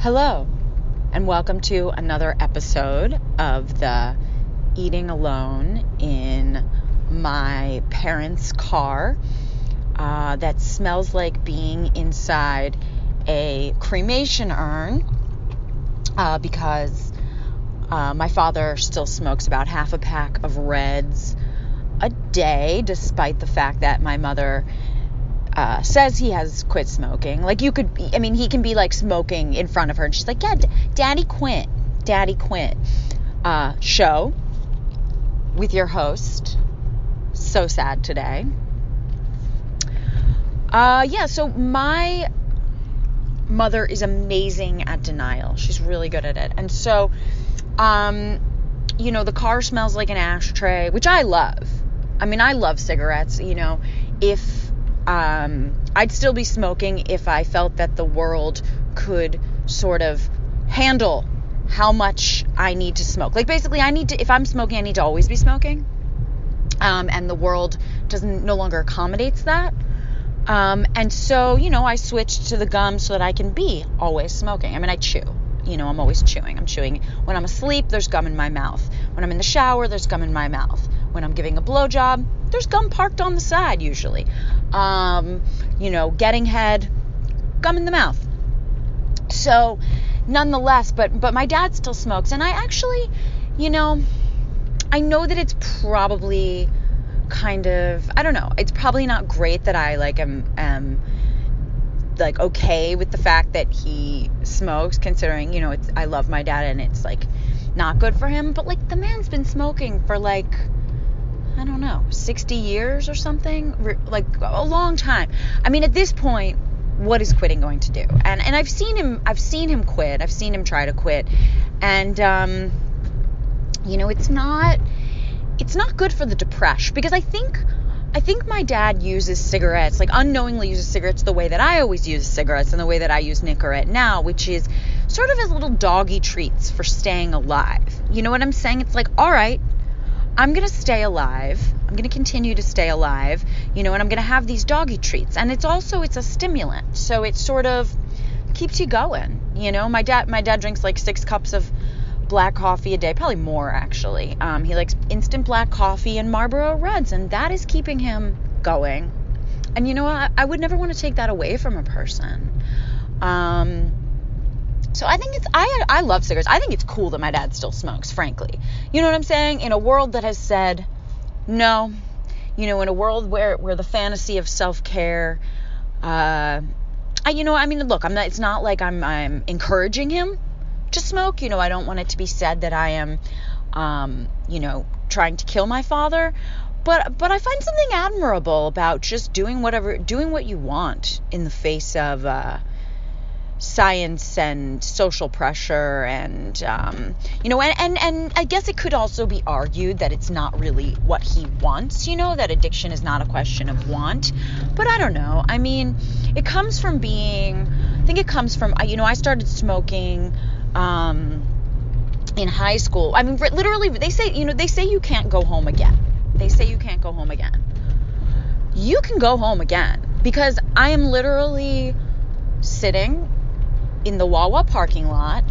Hello, and welcome to another episode of the Eating Alone in my parents' car uh, that smells like being inside a cremation urn uh, because uh, my father still smokes about half a pack of reds a day, despite the fact that my mother uh, says he has quit smoking. Like you could, be, I mean, he can be like smoking in front of her, and she's like, "Yeah, D- Daddy quit, Daddy quit." Uh, show with your host. So sad today. Uh, yeah, so my mother is amazing at denial. She's really good at it, and so, um, you know, the car smells like an ashtray, which I love. I mean, I love cigarettes. You know, if um, I'd still be smoking if I felt that the world could sort of handle how much I need to smoke. Like basically, I need to if I'm smoking, I need to always be smoking, um, and the world doesn't no longer accommodates that. Um, and so, you know, I switched to the gum so that I can be always smoking. I mean, I chew. You know, I'm always chewing. I'm chewing. When I'm asleep, there's gum in my mouth. When I'm in the shower, there's gum in my mouth. When I'm giving a blowjob, there's gum parked on the side usually. Um, you know, getting head, gum in the mouth. So, nonetheless, but but my dad still smokes, and I actually, you know, I know that it's probably kind of I don't know. It's probably not great that I like am am like okay with the fact that he smokes, considering you know it's I love my dad and it's like not good for him. But like the man's been smoking for like I don't know, 60 years or something, like a long time. I mean, at this point, what is quitting going to do? And and I've seen him, I've seen him quit. I've seen him try to quit, and um, you know, it's not, it's not good for the depression because I think. I think my dad uses cigarettes, like unknowingly uses cigarettes the way that I always use cigarettes and the way that I use Nicorette now, which is sort of as little doggy treats for staying alive. You know what I'm saying? It's like, all right, I'm going to stay alive. I'm going to continue to stay alive, you know, and I'm going to have these doggy treats. And it's also it's a stimulant. So it sort of keeps you going, you know. My dad my dad drinks like 6 cups of black coffee a day, probably more actually. Um, he likes instant black coffee and Marlboro Reds and that is keeping him going. And you know, I, I would never want to take that away from a person. Um, so I think it's I I love cigarettes. I think it's cool that my dad still smokes, frankly. You know what I'm saying? In a world that has said no, you know, in a world where where the fantasy of self-care uh I you know, I mean, look, I'm not it's not like I'm I'm encouraging him to smoke, you know, I don't want it to be said that I am um, you know, trying to kill my father, but but I find something admirable about just doing whatever doing what you want in the face of uh science and social pressure and um, you know and, and and i guess it could also be argued that it's not really what he wants you know that addiction is not a question of want. But i don't know. I mean it comes from being i think it comes from you know i started smoking um, in high school. I mean literally they say you know they say you can't go home again. They say you can't go home again. You can go home again because i am literally sitting in the Wawa parking lot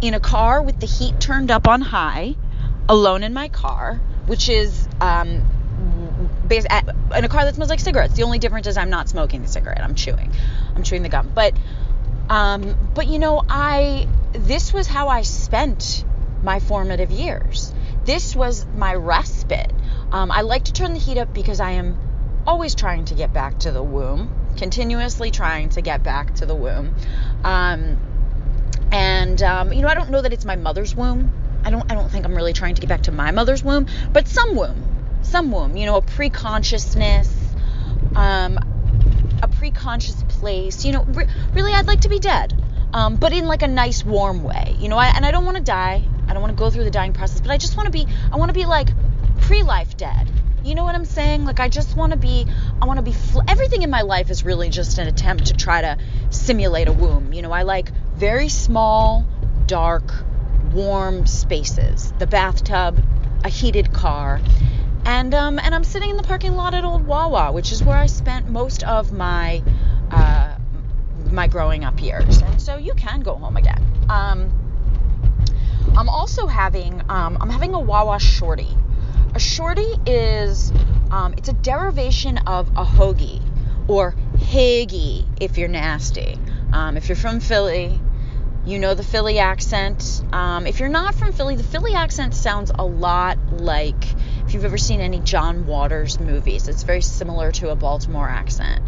in a car with the heat turned up on high, alone in my car, which is um, based at, in a car that smells like cigarettes. The only difference is I'm not smoking the cigarette. I'm chewing. I'm chewing the gum. But um, but you know, I this was how I spent my formative years. This was my respite. Um, I like to turn the heat up because I am always trying to get back to the womb, continuously trying to get back to the womb. Um, and um, you know, I don't know that it's my mother's womb. I don't. I don't think I'm really trying to get back to my mother's womb, but some womb, some womb. You know, a pre-consciousness, um, a pre-conscious place. You know, re- really, I'd like to be dead, um, but in like a nice, warm way. You know, I, and I don't want to die. I don't want to go through the dying process, but I just want to be. I want to be like pre-life dead. You know what I'm saying? Like I just want to be I want to be fl- everything in my life is really just an attempt to try to simulate a womb. You know, I like very small, dark, warm spaces. The bathtub, a heated car, and um and I'm sitting in the parking lot at Old Wawa, which is where I spent most of my uh my growing up years. And so you can go home again. Um, I'm also having um, I'm having a Wawa shorty. A shorty is um, it's a derivation of a hoagie or higgy if you're nasty. Um, if you're from Philly, you know the Philly accent. Um, if you're not from Philly, the Philly accent sounds a lot like if you've ever seen any John Waters movies. It's very similar to a Baltimore accent.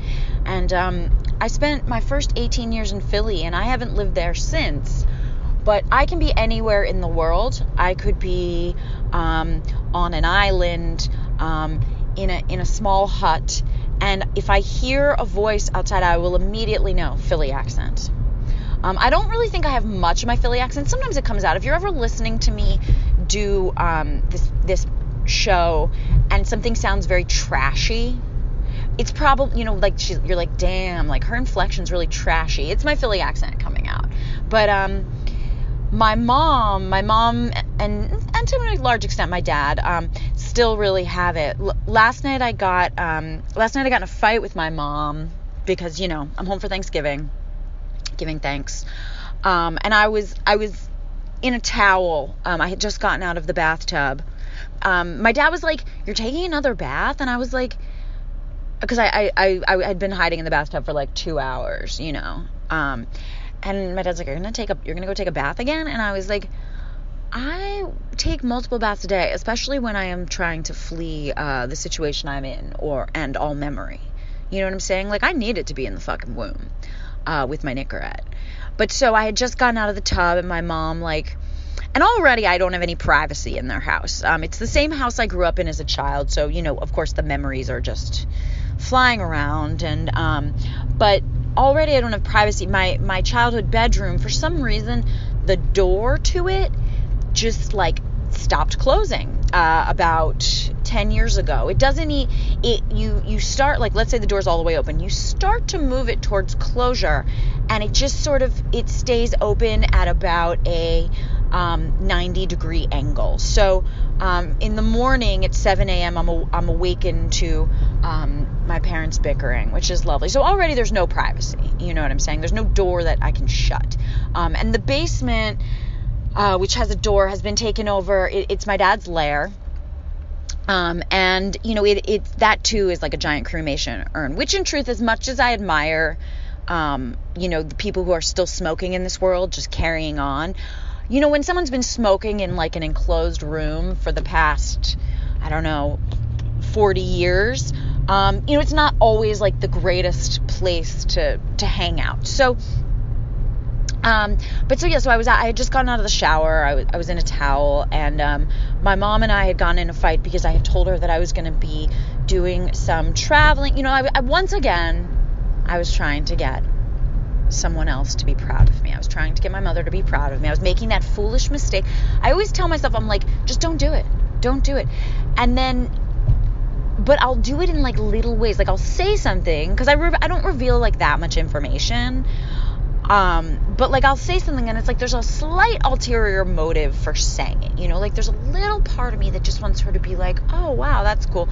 And um, I spent my first 18 years in Philly, and I haven't lived there since. But I can be anywhere in the world. I could be um, on an island, um, in a in a small hut, and if I hear a voice outside, I will immediately know Philly accent. Um, I don't really think I have much of my Philly accent. Sometimes it comes out. If you're ever listening to me do um, this this show and something sounds very trashy, it's probably you know like she, you're like damn like her inflection's really trashy. It's my Philly accent coming out. But um, my mom, my mom, and and to a large extent my dad, um, still really have it. L- last night I got um, last night I got in a fight with my mom because you know I'm home for Thanksgiving giving thanks. Um, and I was I was in a towel. Um, I had just gotten out of the bathtub. Um, my dad was like, "You're taking another bath," and I was like, because I, I, I, I had been hiding in the bathtub for like two hours, you know. Um, and my dad's like, "You're gonna take a you're gonna go take a bath again," and I was like. I take multiple baths a day, especially when I am trying to flee uh, the situation I'm in or and all memory. You know what I'm saying? Like I need it to be in the fucking womb uh, with my Nicorette. But so I had just gotten out of the tub, and my mom, like, and already I don't have any privacy in their house. Um, it's the same house I grew up in as a child, so, you know, of course, the memories are just flying around. And, um, but already I don't have privacy. My, my childhood bedroom, for some reason, the door to it just like stopped closing uh, about 10 years ago. It doesn't it you you start like let's say the door's all the way open. You start to move it towards closure and it just sort of it stays open at about a um, 90 degree angle. So um, in the morning at 7 a.m. I'm, a, I'm awakened to um, my parents bickering, which is lovely. So already there's no privacy. You know what I'm saying? There's no door that I can shut. Um, and the basement, uh, which has a door, has been taken over. It, it's my dad's lair. Um, and you know, it, it that too is like a giant cremation urn. Which, in truth, as much as I admire, um, you know, the people who are still smoking in this world, just carrying on. You know, when someone's been smoking in like an enclosed room for the past, I don't know, 40 years, um, you know, it's not always like the greatest place to to hang out. So um, but so yeah, so I was I had just gotten out of the shower. I was I was in a towel, and um, my mom and I had gotten in a fight because I had told her that I was going to be doing some traveling. You know, I, I once again I was trying to get someone else to be proud of me. I was trying to get my mother to be proud of me. I was making that foolish mistake. I always tell myself, I'm like, just don't do it. Don't do it. And then, but I'll do it in like little ways. Like I'll say something because I, re- I don't reveal like that much information. Um, but like I'll say something and it's like there's a slight ulterior motive for saying it, you know, like there's a little part of me that just wants her to be like, oh wow, that's cool.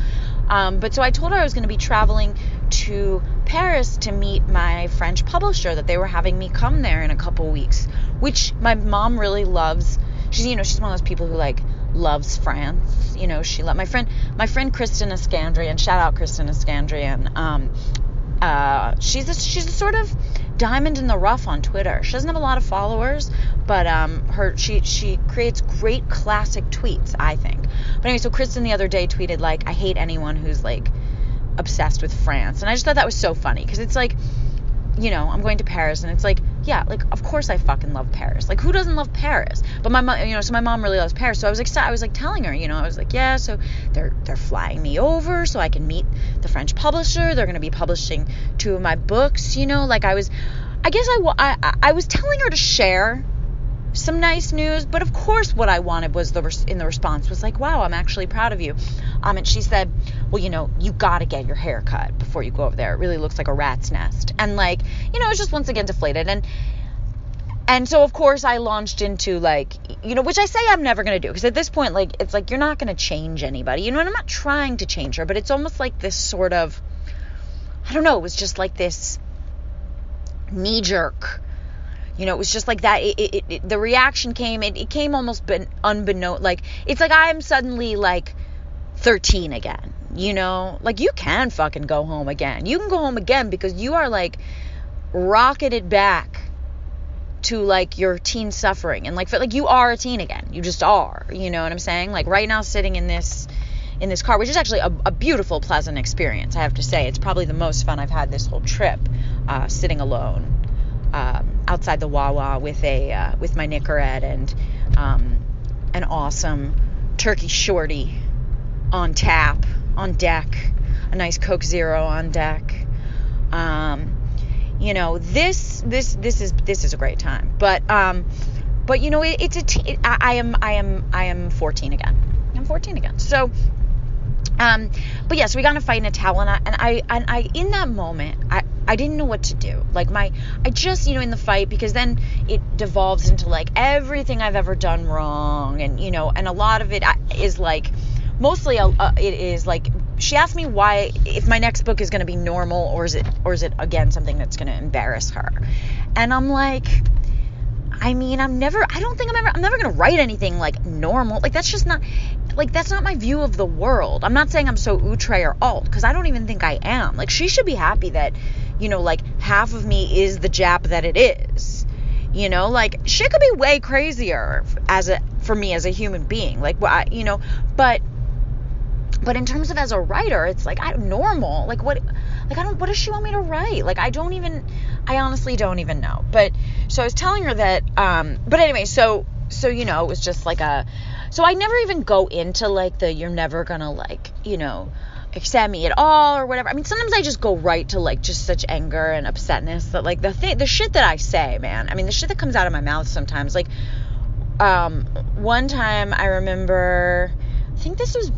Um, but so I told her I was going to be traveling to Paris to meet my French publisher, that they were having me come there in a couple weeks, which my mom really loves. She's, you know, she's one of those people who like loves France. You know, she let my friend, my friend Kristen Iskandrian, shout out Kristen Iskandrian. Um, uh, she's a, she's a sort of diamond in the rough on Twitter. She doesn't have a lot of followers, but um, her she she creates great classic tweets. I think. But anyway, so Kristen the other day tweeted like, "I hate anyone who's like obsessed with France," and I just thought that was so funny because it's like, you know, I'm going to Paris, and it's like, yeah, like of course I fucking love Paris. Like who doesn't love Paris? But my mom, you know, so my mom really loves Paris. So I was like, I was like telling her, you know, I was like, yeah, so they're they're flying me over so I can meet the French publisher. They're going to be publishing two of my books, you know, like I was, I guess I, I, I was telling her to share some nice news, but of course what I wanted was the in the response was like, "Wow, I'm actually proud of you." Um, and she said, "Well, you know, you got to get your hair cut before you go over there. It really looks like a rat's nest." And like, you know, it's just once again deflated and and so of course I launched into like, you know, which I say I'm never going to do because at this point like it's like you're not going to change anybody. You know, and I'm not trying to change her, but it's almost like this sort of I don't know, it was just like this knee jerk. You know, it was just like that. It, it, it the reaction came. It, came almost unbeknown. Like it's like I'm suddenly like 13 again. You know, like you can fucking go home again. You can go home again because you are like rocketed back to like your teen suffering and like like you are a teen again. You just are. You know what I'm saying? Like right now, sitting in this in this car, which is actually a, a beautiful, pleasant experience. I have to say, it's probably the most fun I've had this whole trip, uh, sitting alone um, outside the Wawa with a uh, with my Nicorette and um, an awesome turkey shorty on tap on deck, a nice Coke Zero on deck. Um, you know this this this is this is a great time. But um but you know it, it's a t- it, I, I am i am i am 14 again. I'm 14 again. So um but yes we got in a fight in a towel and I, and I and I in that moment I I didn't know what to do. Like my I just, you know, in the fight because then it devolves into like everything I've ever done wrong. And you know, and a lot of it is like mostly uh, it is like she asked me why if my next book is going to be normal or is it or is it again something that's going to embarrass her? And i'm like i mean i'm never i don't think i'm ever i'm never going to write anything like normal. Like that's just not like that's not my view of the world. I'm not saying i'm so outre or alt because i don't even think i am. Like she should be happy that you know like half of me is the jap that it is. You know like shit could be way crazier as a for me as a human being. Like you know but but in terms of as a writer it's like i normal. Like what like i don't what does she want me to write? Like i don't even i honestly don't even know. But so i was telling her that um but anyway so so you know it was just like a so i never even go into like the you're never gonna like you know accept me at all or whatever. I mean sometimes i just go right to like just such anger and upsetness that like the thing the shit that i say man i mean the shit that comes out of my mouth sometimes. Like um one time i remember i think this was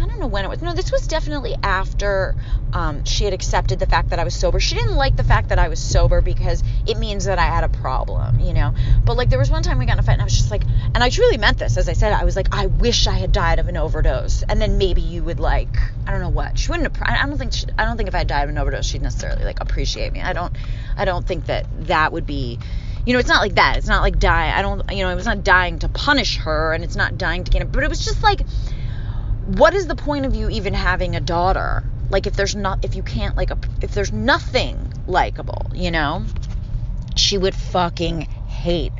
I don't know when it was. No, this was definitely after um, she had accepted the fact that I was sober. She didn't like the fact that I was sober because it means that I had a problem, you know. But like there was one time we got in a fight and I was just like, and I truly meant this. As I said, I was like, I wish I had died of an overdose, and then maybe you would like, I don't know what. She wouldn't. I don't think. She, I don't think if I died of an overdose, she'd necessarily like appreciate me. I don't. I don't think that that would be you know, it's not like that. It's not like die. I don't, you know, it was not dying to punish her and it's not dying to get it, but it was just like, what is the point of you even having a daughter? Like if there's not if you can't like a, if there's nothing likable, you know? She would fucking hate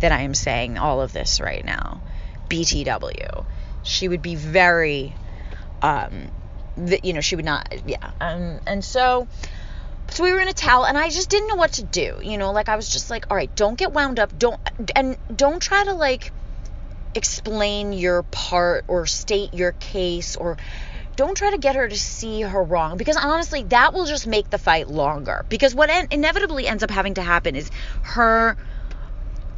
that I am saying all of this right now. BTW. She would be very um that you know, she would not yeah. Um and so so we were in a towel and I just didn't know what to do. You know, like I was just like, all right, don't get wound up. Don't and don't try to like explain your part or state your case or don't try to get her to see her wrong because honestly that will just make the fight longer because what en- inevitably ends up having to happen is her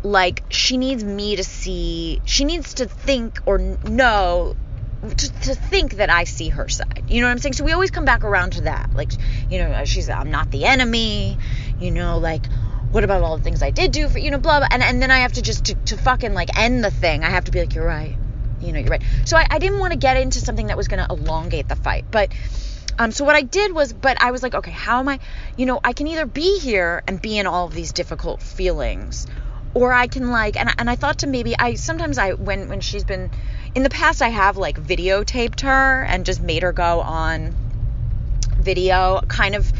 like she needs me to see she needs to think or know to, to think that I see her side. You know what I'm saying? So we always come back around to that. Like, you know, she's I'm not the enemy, you know, like what about all the things I did do for you know blah blah and, and then I have to just to, to fucking like end the thing I have to be like you're right. You know you're right. So I, I didn't want to get into something that was going to elongate the fight but um so what I did was but I was like okay how am I you know I can either be here and be in all of these difficult feelings or I can like and, and I thought to maybe I sometimes I when when she's been in the past I have like videotaped her and just made her go on video kind of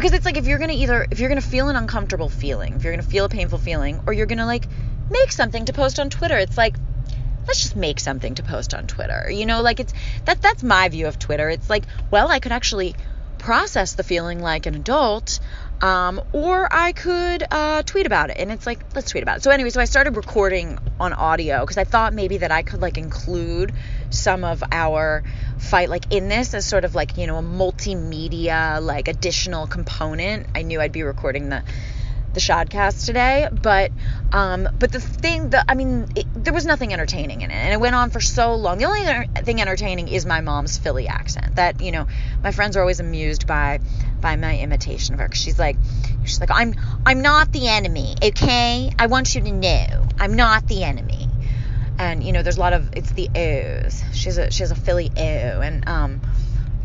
because it's like if you're gonna either if you're gonna feel an uncomfortable feeling if you're gonna feel a painful feeling or you're gonna like make something to post on twitter it's like let's just make something to post on twitter you know? Like it's that that's my view of twitter. It's like well i could actually process the feeling like an adult um, or I could uh, tweet about it. And it's like, let's tweet about it. So, anyway, so I started recording on audio because I thought maybe that I could like include some of our fight like in this as sort of like, you know, a multimedia like additional component. I knew I'd be recording the the Shadcast today, but um, but the thing that I mean, it, there was nothing entertaining in it, and it went on for so long. The only thing entertaining is my mom's Philly accent. That you know, my friends are always amused by by my imitation of her. Cause she's like, she's like, I'm I'm not the enemy, okay? I want you to know, I'm not the enemy. And you know, there's a lot of it's the O's. She's a she has a Philly O, and um,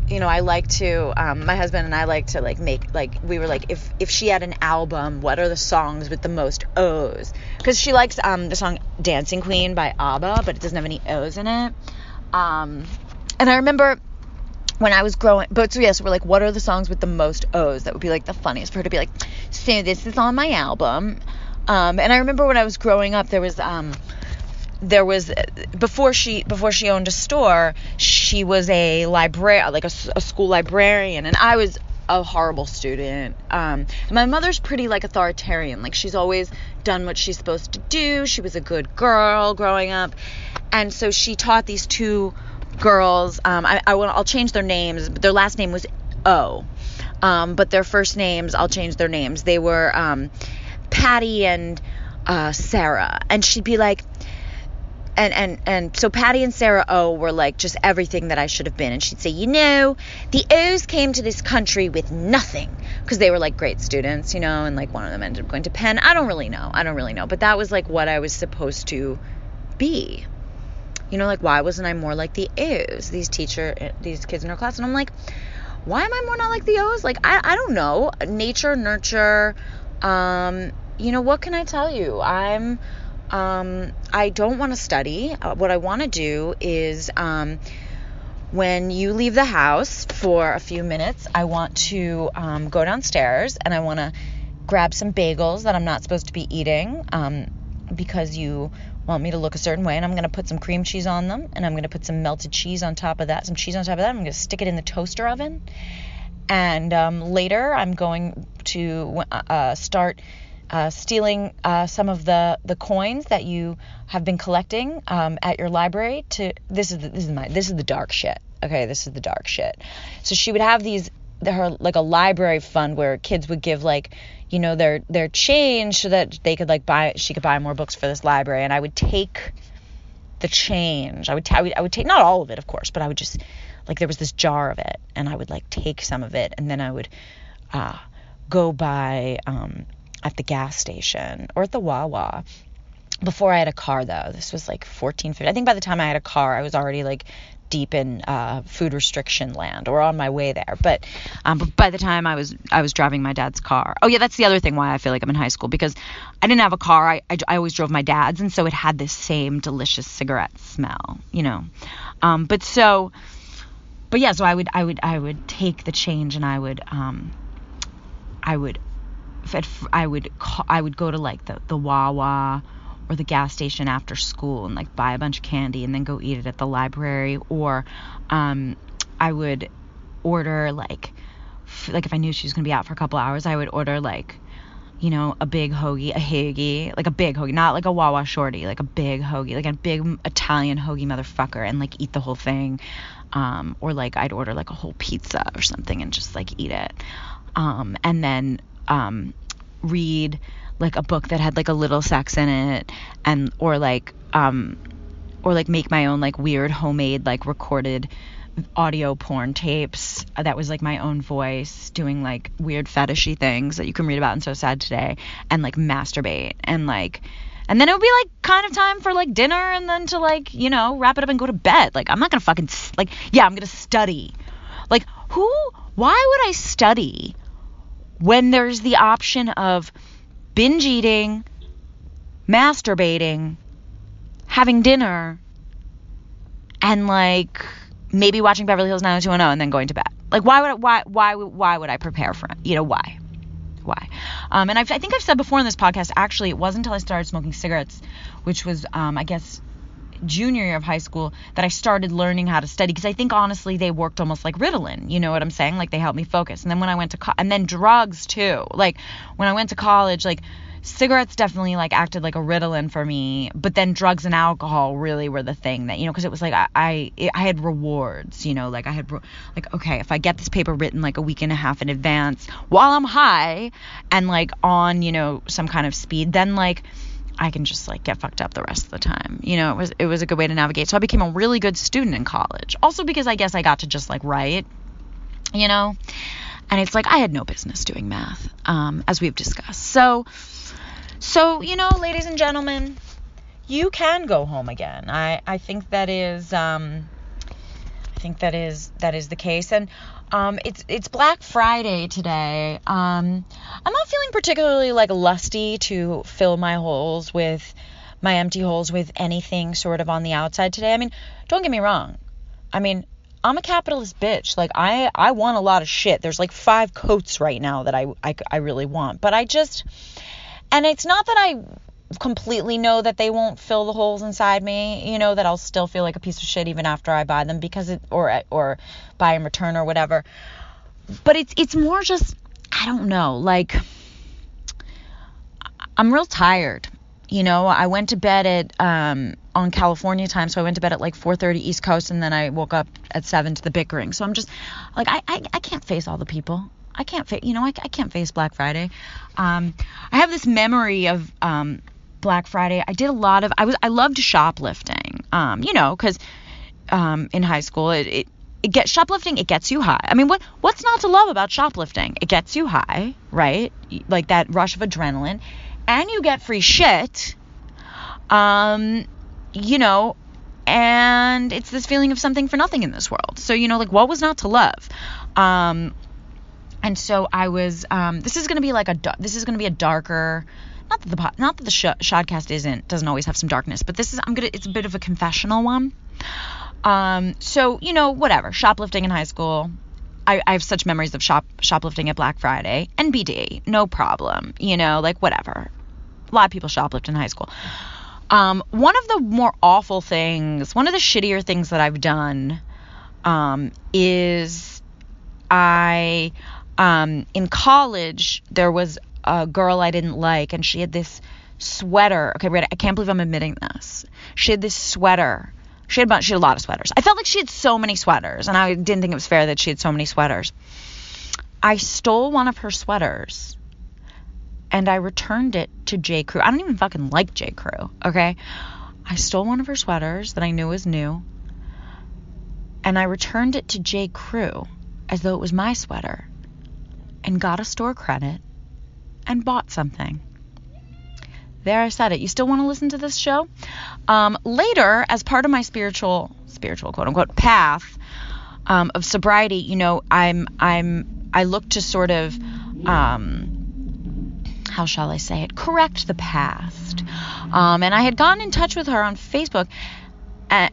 you know, I like to, um, my husband and I like to like make, like, we were like, if, if she had an album, what are the songs with the most O's? Because she likes um, the song Dancing Queen by ABBA, but it doesn't have any O's in it. Um, and I remember when I was growing, but so yes, we're like, what are the songs with the most O's? That would be like the funniest for her to be like, so this is on my album. Um, and I remember when I was growing up, there was, um, there was before she before she owned a store she was a librarian like a, a, school librarian and i was a horrible student. Um, my mother's pretty like authoritarian. Like she's always done what she's supposed to do. She was a good girl growing up. And so she taught these two girls um, I, I will, i'll change their names their last name was o. Um, but their first names i'll change their names. They were um, patty and uh, sarah. And she'd be like and and and so Patty and Sarah O were like just everything that I should have been. And she'd say, you know, the O's came to this country with nothing because they were like great students, you know, and like one of them ended up going to Penn. I don't really know. I don't really know, but that was like what I was supposed to be. You know, like why wasn't I more like the O's? These teacher, these kids in her class, and I'm like, why am I more not like the O's? Like I I don't know. Nature, nurture. Um, you know what can I tell you? I'm um, I don't want to study. Uh, what I want to do is um, when you leave the house for a few minutes, I want to um, go downstairs and I want to grab some bagels that I'm not supposed to be eating um, because you want me to look a certain way. And I'm going to put some cream cheese on them and I'm going to put some melted cheese on top of that, some cheese on top of that. I'm going to stick it in the toaster oven. And um, later, I'm going to uh, start uh, stealing uh, some of the, the coins that you have been collecting um, at your library to this is the, this is my this is the dark shit. Okay this is the dark shit. So she would have these her like a library fund where kids would give like you know their their change so that they could like buy she could buy more books for this library. And I would take the change. I would, t- I would I would take not all of it of course but I would just like there was this jar of it. And I would like take some of it. And then I would uh, go buy um, at the gas station or at the Wawa. Before I had a car, though, this was like 14, 15. I think by the time I had a car, I was already like deep in uh, food restriction land or on my way there. But, um, but by the time I was I was driving my dad's car. Oh yeah, that's the other thing why I feel like I'm in high school because I didn't have a car. I, I, I always drove my dad's, and so it had this same delicious cigarette smell, you know. Um, but so, but yeah, so I would I would I would take the change and I would um, I would I would I would go to like the the Wawa or the gas station after school and like buy a bunch of candy and then go eat it at the library. Or um, I would order like like if I knew she was gonna be out for a couple hours I would order like you know a big hoagie a hoagie like a big hoagie not like a Wawa shorty like a big hoagie like a big Italian hoagie motherfucker and like eat the whole thing. Um, or like I'd order like a whole pizza or something and just like eat it. Um, and then um, read like a book that had like a little sex in it and or like um or like make my own like weird homemade like recorded audio porn tapes. That was like my own voice doing like weird fetishy things that you can read about in so sad today and like masturbate and like and then it would be like kind of time for like dinner and then to like you know wrap it up and go to bed. Like i'm not gonna fucking like yeah i'm gonna study. Like who why would i study when there's the option of binge eating, masturbating, having dinner, and like maybe watching Beverly Hills 90210 and then going to bed. Like why would I, why why why would I prepare for it? You know why? Why? Um, and I've, I think I've said before in this podcast. Actually, it wasn't until I started smoking cigarettes, which was um, I guess junior year of high school that I started learning how to study because I think honestly they worked almost like Ritalin. You know what I'm saying? Like they helped me focus. And then when I went to co- and then drugs too. Like when I went to college, like cigarettes definitely like acted like a Ritalin for me, but then drugs and alcohol really were the thing that you know because it was like I I, it, I had rewards, you know, like I had like okay if I get this paper written like a week and a half in advance while I'm high and like on you know some kind of speed, then like I can just like get fucked up the rest of the time. You know, it was it was a good way to navigate. So I became a really good student in college. Also because I guess I got to just like write, you know. And it's like I had no business doing math, um, as we've discussed. So so, you know, ladies and gentlemen, you can go home again. I I think that is um I think that is that is the case, and um, it's it's Black Friday today. Um, I'm not feeling particularly like lusty to fill my holes with my empty holes with anything sort of on the outside today. I mean, don't get me wrong. I mean, I'm a capitalist bitch. Like I I want a lot of shit. There's like five coats right now that I I, I really want, but I just and it's not that I completely know that they won't fill the holes inside me, you know, that I'll still feel like a piece of shit even after I buy them because it or or buy and return or whatever. But it's it's more just I don't know, like I'm real tired. You know, I went to bed at um on California time, so I went to bed at like 4:30 East Coast and then I woke up at 7 to the bickering. So I'm just like I I, I can't face all the people. I can't face, you know, I, I can't face Black Friday. Um, I have this memory of um, Black Friday. I did a lot of I was I loved shoplifting. Um, you know, because um, in high school it, it it gets shoplifting it gets you high. I mean, what what's not to love about shoplifting? It gets you high, right? Like that rush of adrenaline, and you get free shit. Um, you know, and it's this feeling of something for nothing in this world. So you know, like what was not to love? Um, and so I was. Um, this is gonna be like a this is gonna be a darker not that the not that the sh- Shadcast isn't doesn't always have some darkness, but this is I'm gonna it's a bit of a confessional one. Um, so you know whatever shoplifting in high school. I, I have such memories of shop shoplifting at Black Friday and BD, no problem. You know, like whatever. A lot of people shoplift in high school. Um, one of the more awful things, one of the shittier things that I've done, um, is I um, in college there was a girl I didn't like, and she had this sweater. Okay, I can't believe I'm admitting this. She had this sweater. She had, she had a lot of sweaters. I felt like she had so many sweaters, and I didn't think it was fair that she had so many sweaters. I stole one of her sweaters and I returned it to J. Crew. I don't even fucking like J. Crew, okay? I stole one of her sweaters that I knew was new and I returned it to J. Crew as though it was my sweater and got a store credit and bought something. There I said it. You still want to listen to this show? Um, later, as part of my spiritual, spiritual quote unquote path um, of sobriety, you know, I'm, I'm, I look to sort of, um, how shall I say it, correct the past. Um, and I had gotten in touch with her on Facebook, and,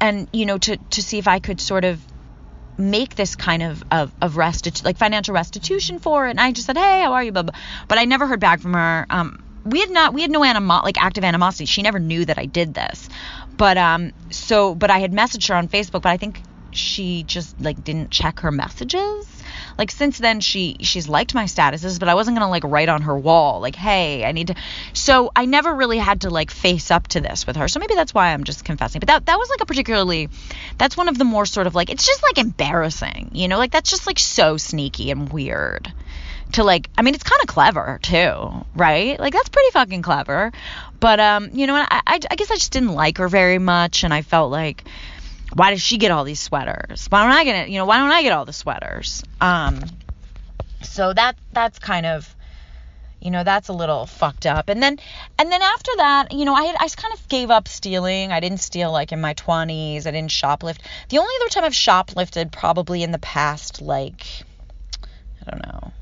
and you know, to to see if I could sort of make this kind of of, of restitu- like financial restitution for it. And I just said, hey, how are you? Blah, blah. But I never heard back from her. Um, we had not we had no animo- like active animosity. She never knew that I did this. But um so but I had messaged her on Facebook, but I think she just like didn't check her messages. Like since then she she's liked my statuses but i wasn't gonna like write on her wall like hey i need to so i never really had to like face up to this with her. So maybe that's why i'm just confessing. But that that was like a particularly that's one of the more sort of like it's just like embarrassing you know? Like that's just like so sneaky and weird to like i mean it's kind of clever too right? Like that's pretty fucking clever. But um you know I, I, I guess i just didn't like her very much and i felt like why does she get all these sweaters? Why don't I get it? You know, why don't I get all the sweaters? Um, so that that's kind of, you know, that's a little fucked up. And then and then after that, you know, I I kind of gave up stealing. I didn't steal like in my 20s. I didn't shoplift. The only other time I've shoplifted probably in the past like I don't know.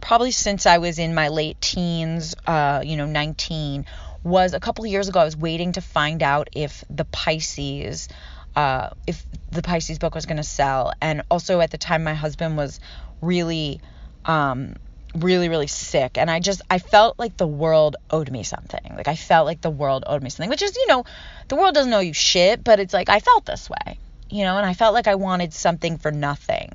Probably since I was in my late teens, uh, you know, 19 was a couple years ago I was waiting to find out if the Pisces uh, if the Pisces book was going to sell. And also at the time, my husband was really, um, really, really sick. And I just, I felt like the world owed me something. Like I felt like the world owed me something, which is, you know, the world doesn't owe you shit, but it's like I felt this way, you know, and I felt like I wanted something for nothing.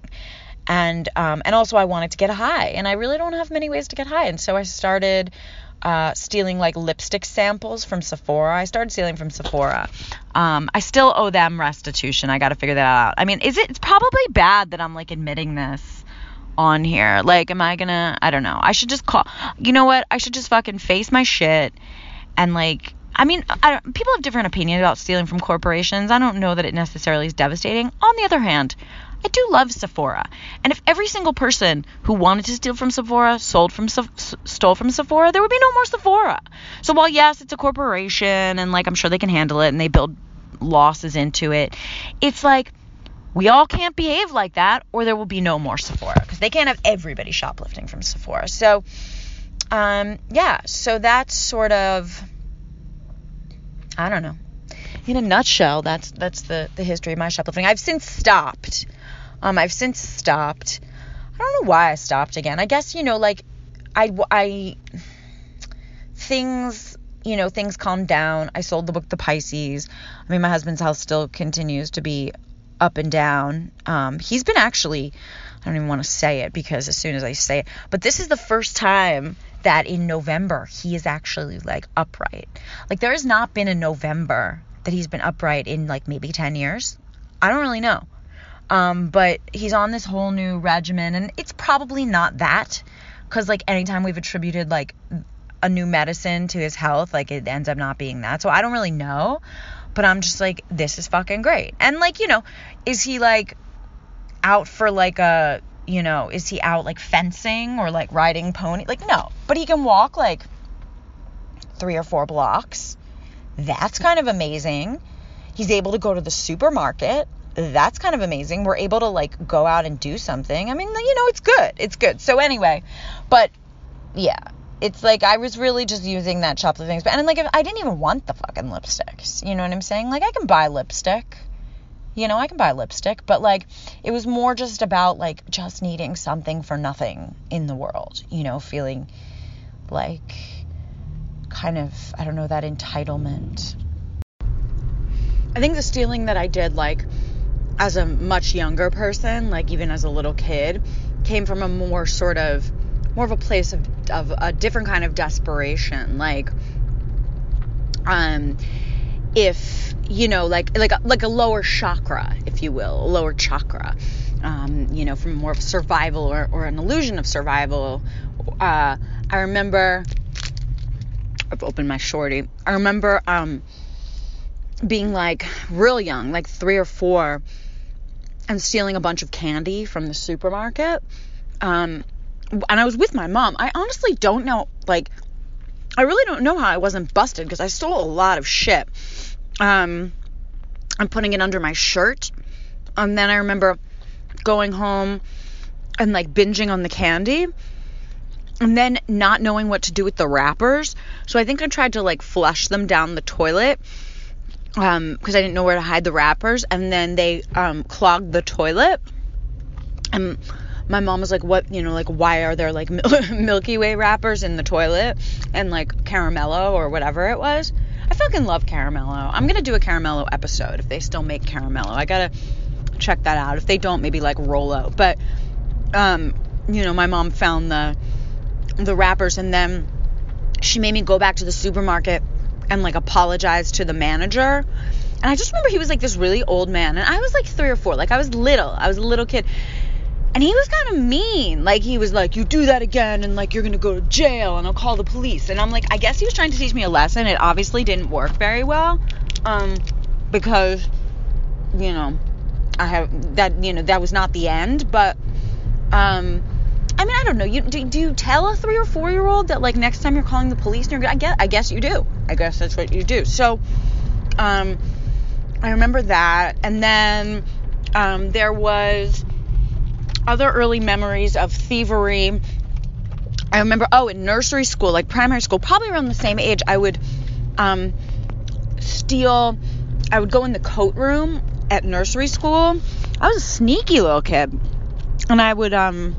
And um, and also I wanted to get high, and I really don't have many ways to get high, and so I started uh, stealing like lipstick samples from Sephora. I started stealing from Sephora. Um, I still owe them restitution. I got to figure that out. I mean, is it? It's probably bad that I'm like admitting this on here. Like, am I gonna? I don't know. I should just call. You know what? I should just fucking face my shit and like. I mean, I people have different opinions about stealing from corporations. I don't know that it necessarily is devastating. On the other hand, I do love Sephora. And if every single person who wanted to steal from Sephora sold from stole from Sephora, there would be no more Sephora. So while yes, it's a corporation and like I'm sure they can handle it and they build losses into it, it's like we all can't behave like that or there will be no more Sephora because they can't have everybody shoplifting from Sephora. So, um, yeah, so that's sort of, I don't know. In a nutshell, that's that's the the history of my shoplifting. I've since stopped. Um, I've since stopped. I don't know why I stopped again. I guess you know, like, I I things you know things calmed down. I sold the book The Pisces. I mean, my husband's health still continues to be up and down. Um, he's been actually, I don't even want to say it because as soon as I say it, but this is the first time that in November he is actually like upright. Like there has not been a November that he's been upright in like maybe 10 years. I don't really know. Um, but he's on this whole new regimen, and it's probably not that, because like anytime we've attributed like a new medicine to his health, like it ends up not being that. So I don't really know, but I'm just like, this is fucking great. And like, you know, is he like out for like a, you know, is he out like fencing or like riding pony? Like, no, but he can walk like three or four blocks that's kind of amazing. He's able to go to the supermarket. That's kind of amazing. We're able to like go out and do something. I mean, you know, it's good. It's good. So anyway, but yeah, it's like I was really just using that shoplifting. But and like I didn't even want the fucking lipsticks. You know what I'm saying? Like I can buy lipstick. You know, I can buy lipstick, but like it was more just about like just needing something for nothing in the world. You know, feeling like kind of, I don't know, that entitlement. I think the stealing that I did, like, as a much younger person, like even as a little kid, came from a more sort of, more of a place of, of a different kind of desperation. Like, um, if you know, like like like a lower chakra, if you will, a lower chakra, um, you know, from more of survival or, or an illusion of survival. Uh, I remember I've opened my shorty. I remember um, being like real young, like three or four, and stealing a bunch of candy from the supermarket. Um, and I was with my mom. I honestly don't know, like, I really don't know how I wasn't busted because I stole a lot of shit. Um, I'm putting it under my shirt. And then I remember going home and like binging on the candy and then not knowing what to do with the wrappers. So I think I tried to like flush them down the toilet um because I didn't know where to hide the wrappers and then they um clogged the toilet. And my mom was like, "What, you know, like why are there like Milky Way wrappers in the toilet and like caramello or whatever it was?" I fucking love caramello. I'm to do a caramello episode if they still make caramello. I got to check that out. If they don't, maybe like Rolo. But um you know, my mom found the the wrappers and then she made me go back to the supermarket and like apologize to the manager. And I just remember he was like this really old man and I was like 3 or 4. Like I was little. I was a little kid. And he was kind of mean. Like he was like, "You do that again and like you're going to go to jail and I'll call the police." And I'm like, I guess he was trying to teach me a lesson. It obviously didn't work very well. Um because you know, I have that you know, that was not the end, but um I mean, I don't know. You do, do you tell a three or four year old that like next time you're calling the police? And you're, I guess I guess you do. I guess that's what you do. So, um, I remember that, and then um, there was other early memories of thievery. I remember, oh, in nursery school, like primary school, probably around the same age, I would um, steal. I would go in the coat room at nursery school. I was a sneaky little kid, and I would um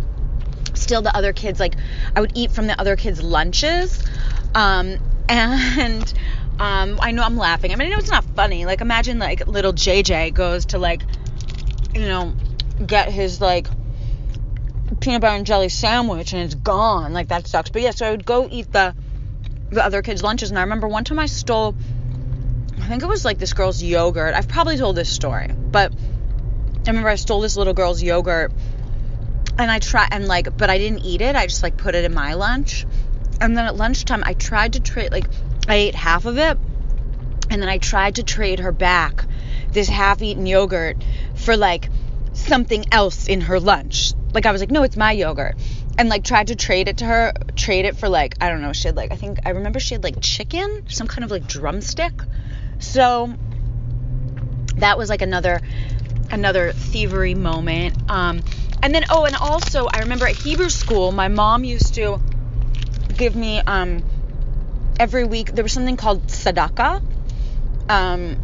steal the other kids like I would eat from the other kids' lunches. Um, and um, I know I'm laughing. I mean, I know it's not funny. Like imagine like little JJ goes to like you know get his like peanut butter and jelly sandwich and it's gone. Like that sucks. But yeah, so I would go eat the the other kids' lunches and I remember one time I stole I think it was like this girl's yogurt. I've probably told this story, but I remember I stole this little girl's yogurt and I try and like, but I didn't eat it. I just like put it in my lunch. And then at lunchtime, I tried to trade, like, I ate half of it. And then I tried to trade her back this half eaten yogurt for like something else in her lunch. Like, I was like, no, it's my yogurt. And like tried to trade it to her, trade it for like, I don't know, she had like, I think, I remember she had like chicken, some kind of like drumstick. So that was like another another thievery moment. Um, and then oh, and also I remember at Hebrew school, my mom used to give me um, every week. There was something called tzedakah, um,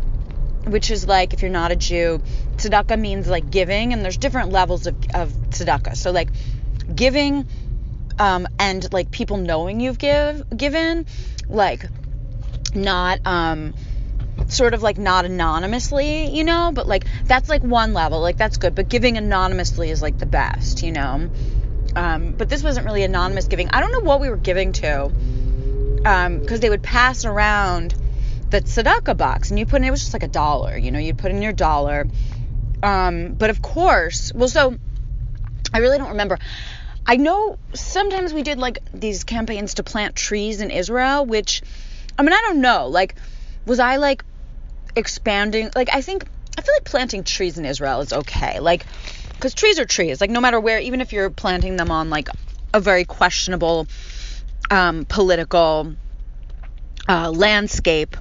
which is like if you're not a Jew, tzedakah means like giving, and there's different levels of of tzedakah. So like giving. Um, and like people knowing you've give given, like not um sort of like not anonymously, you know, but like that's like one level, like that's good, but giving anonymously is like the best, you know. Um, but this wasn't really anonymous giving. I don't know what we were giving to, because um, they would pass around the tzedakah box, and you put in it was just like a dollar, you know, you'd put in your dollar. Um, but of course, well, so I really don't remember. I know sometimes we did like these campaigns to plant trees in Israel, which I mean I don't know, like was I like expanding. Like I think I feel like planting trees in Israel is okay. Like because trees are trees. Like no matter where, even if you're planting them on like a very questionable um, political uh, landscape,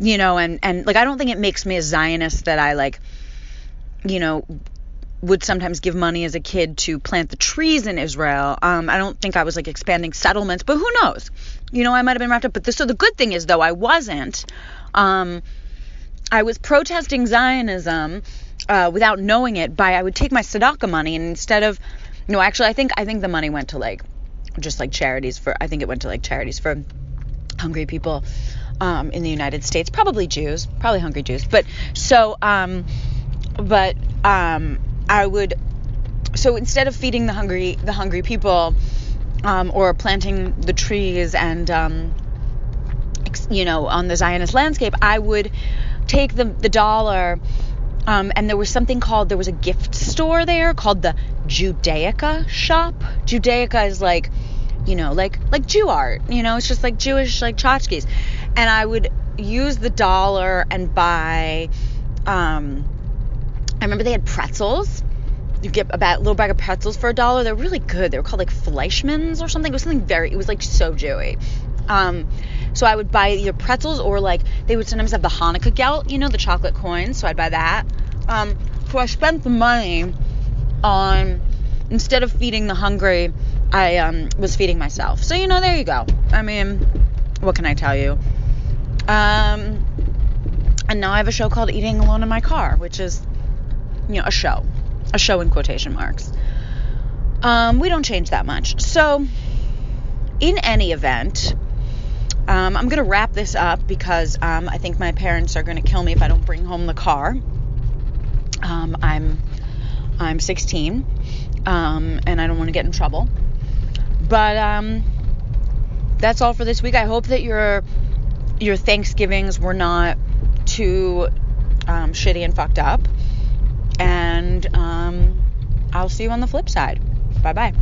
you know, and and like I don't think it makes me a Zionist that I like, you know, would sometimes give money as a kid to plant the trees in Israel. Um, I don't think I was like expanding settlements, but who knows? You know, I might have been wrapped up. But the, so the good thing is though I wasn't. Um, I was protesting Zionism uh, without knowing it by I would take my tzedakah money and instead of no actually I think I think the money went to like just like charities for I think it went to like charities for hungry people um, in the United States. Probably Jews probably hungry Jews. But so um, but um, I would so instead of feeding the hungry the hungry people um, or planting the trees and um, you know on the Zionist landscape I would take the, the dollar um, and there was something called there was a gift store there called the Judaica shop. Judaica is like, you know, like like Jew art. You know, it's just like Jewish like tchotchkes. And I would use the dollar and buy. Um, I remember they had pretzels. You get a little bag of pretzels for a dollar. They're really good. They were called like Fleischmann's or something. It was something very. It was like so Jewy. Um, so I would buy either pretzels or like they would sometimes have the Hanukkah gelt, you know, the chocolate coins. So I'd buy that. Um, so I spent the money on instead of feeding the hungry, I um, was feeding myself. So you know, there you go. I mean, what can I tell you? Um, and now I have a show called Eating Alone in My Car, which is, you know, a show, a show in quotation marks. Um, we don't change that much. So, in any event, um, I'm going to wrap this up because um, I think my parents are going to kill me if I don't bring home the car. Um, I'm I'm 16 um, and I don't want to get in trouble. But um, that's all for this week. I hope that your your Thanksgivings were not too um, shitty and fucked up. And I'll see you on the flip side. Bye bye.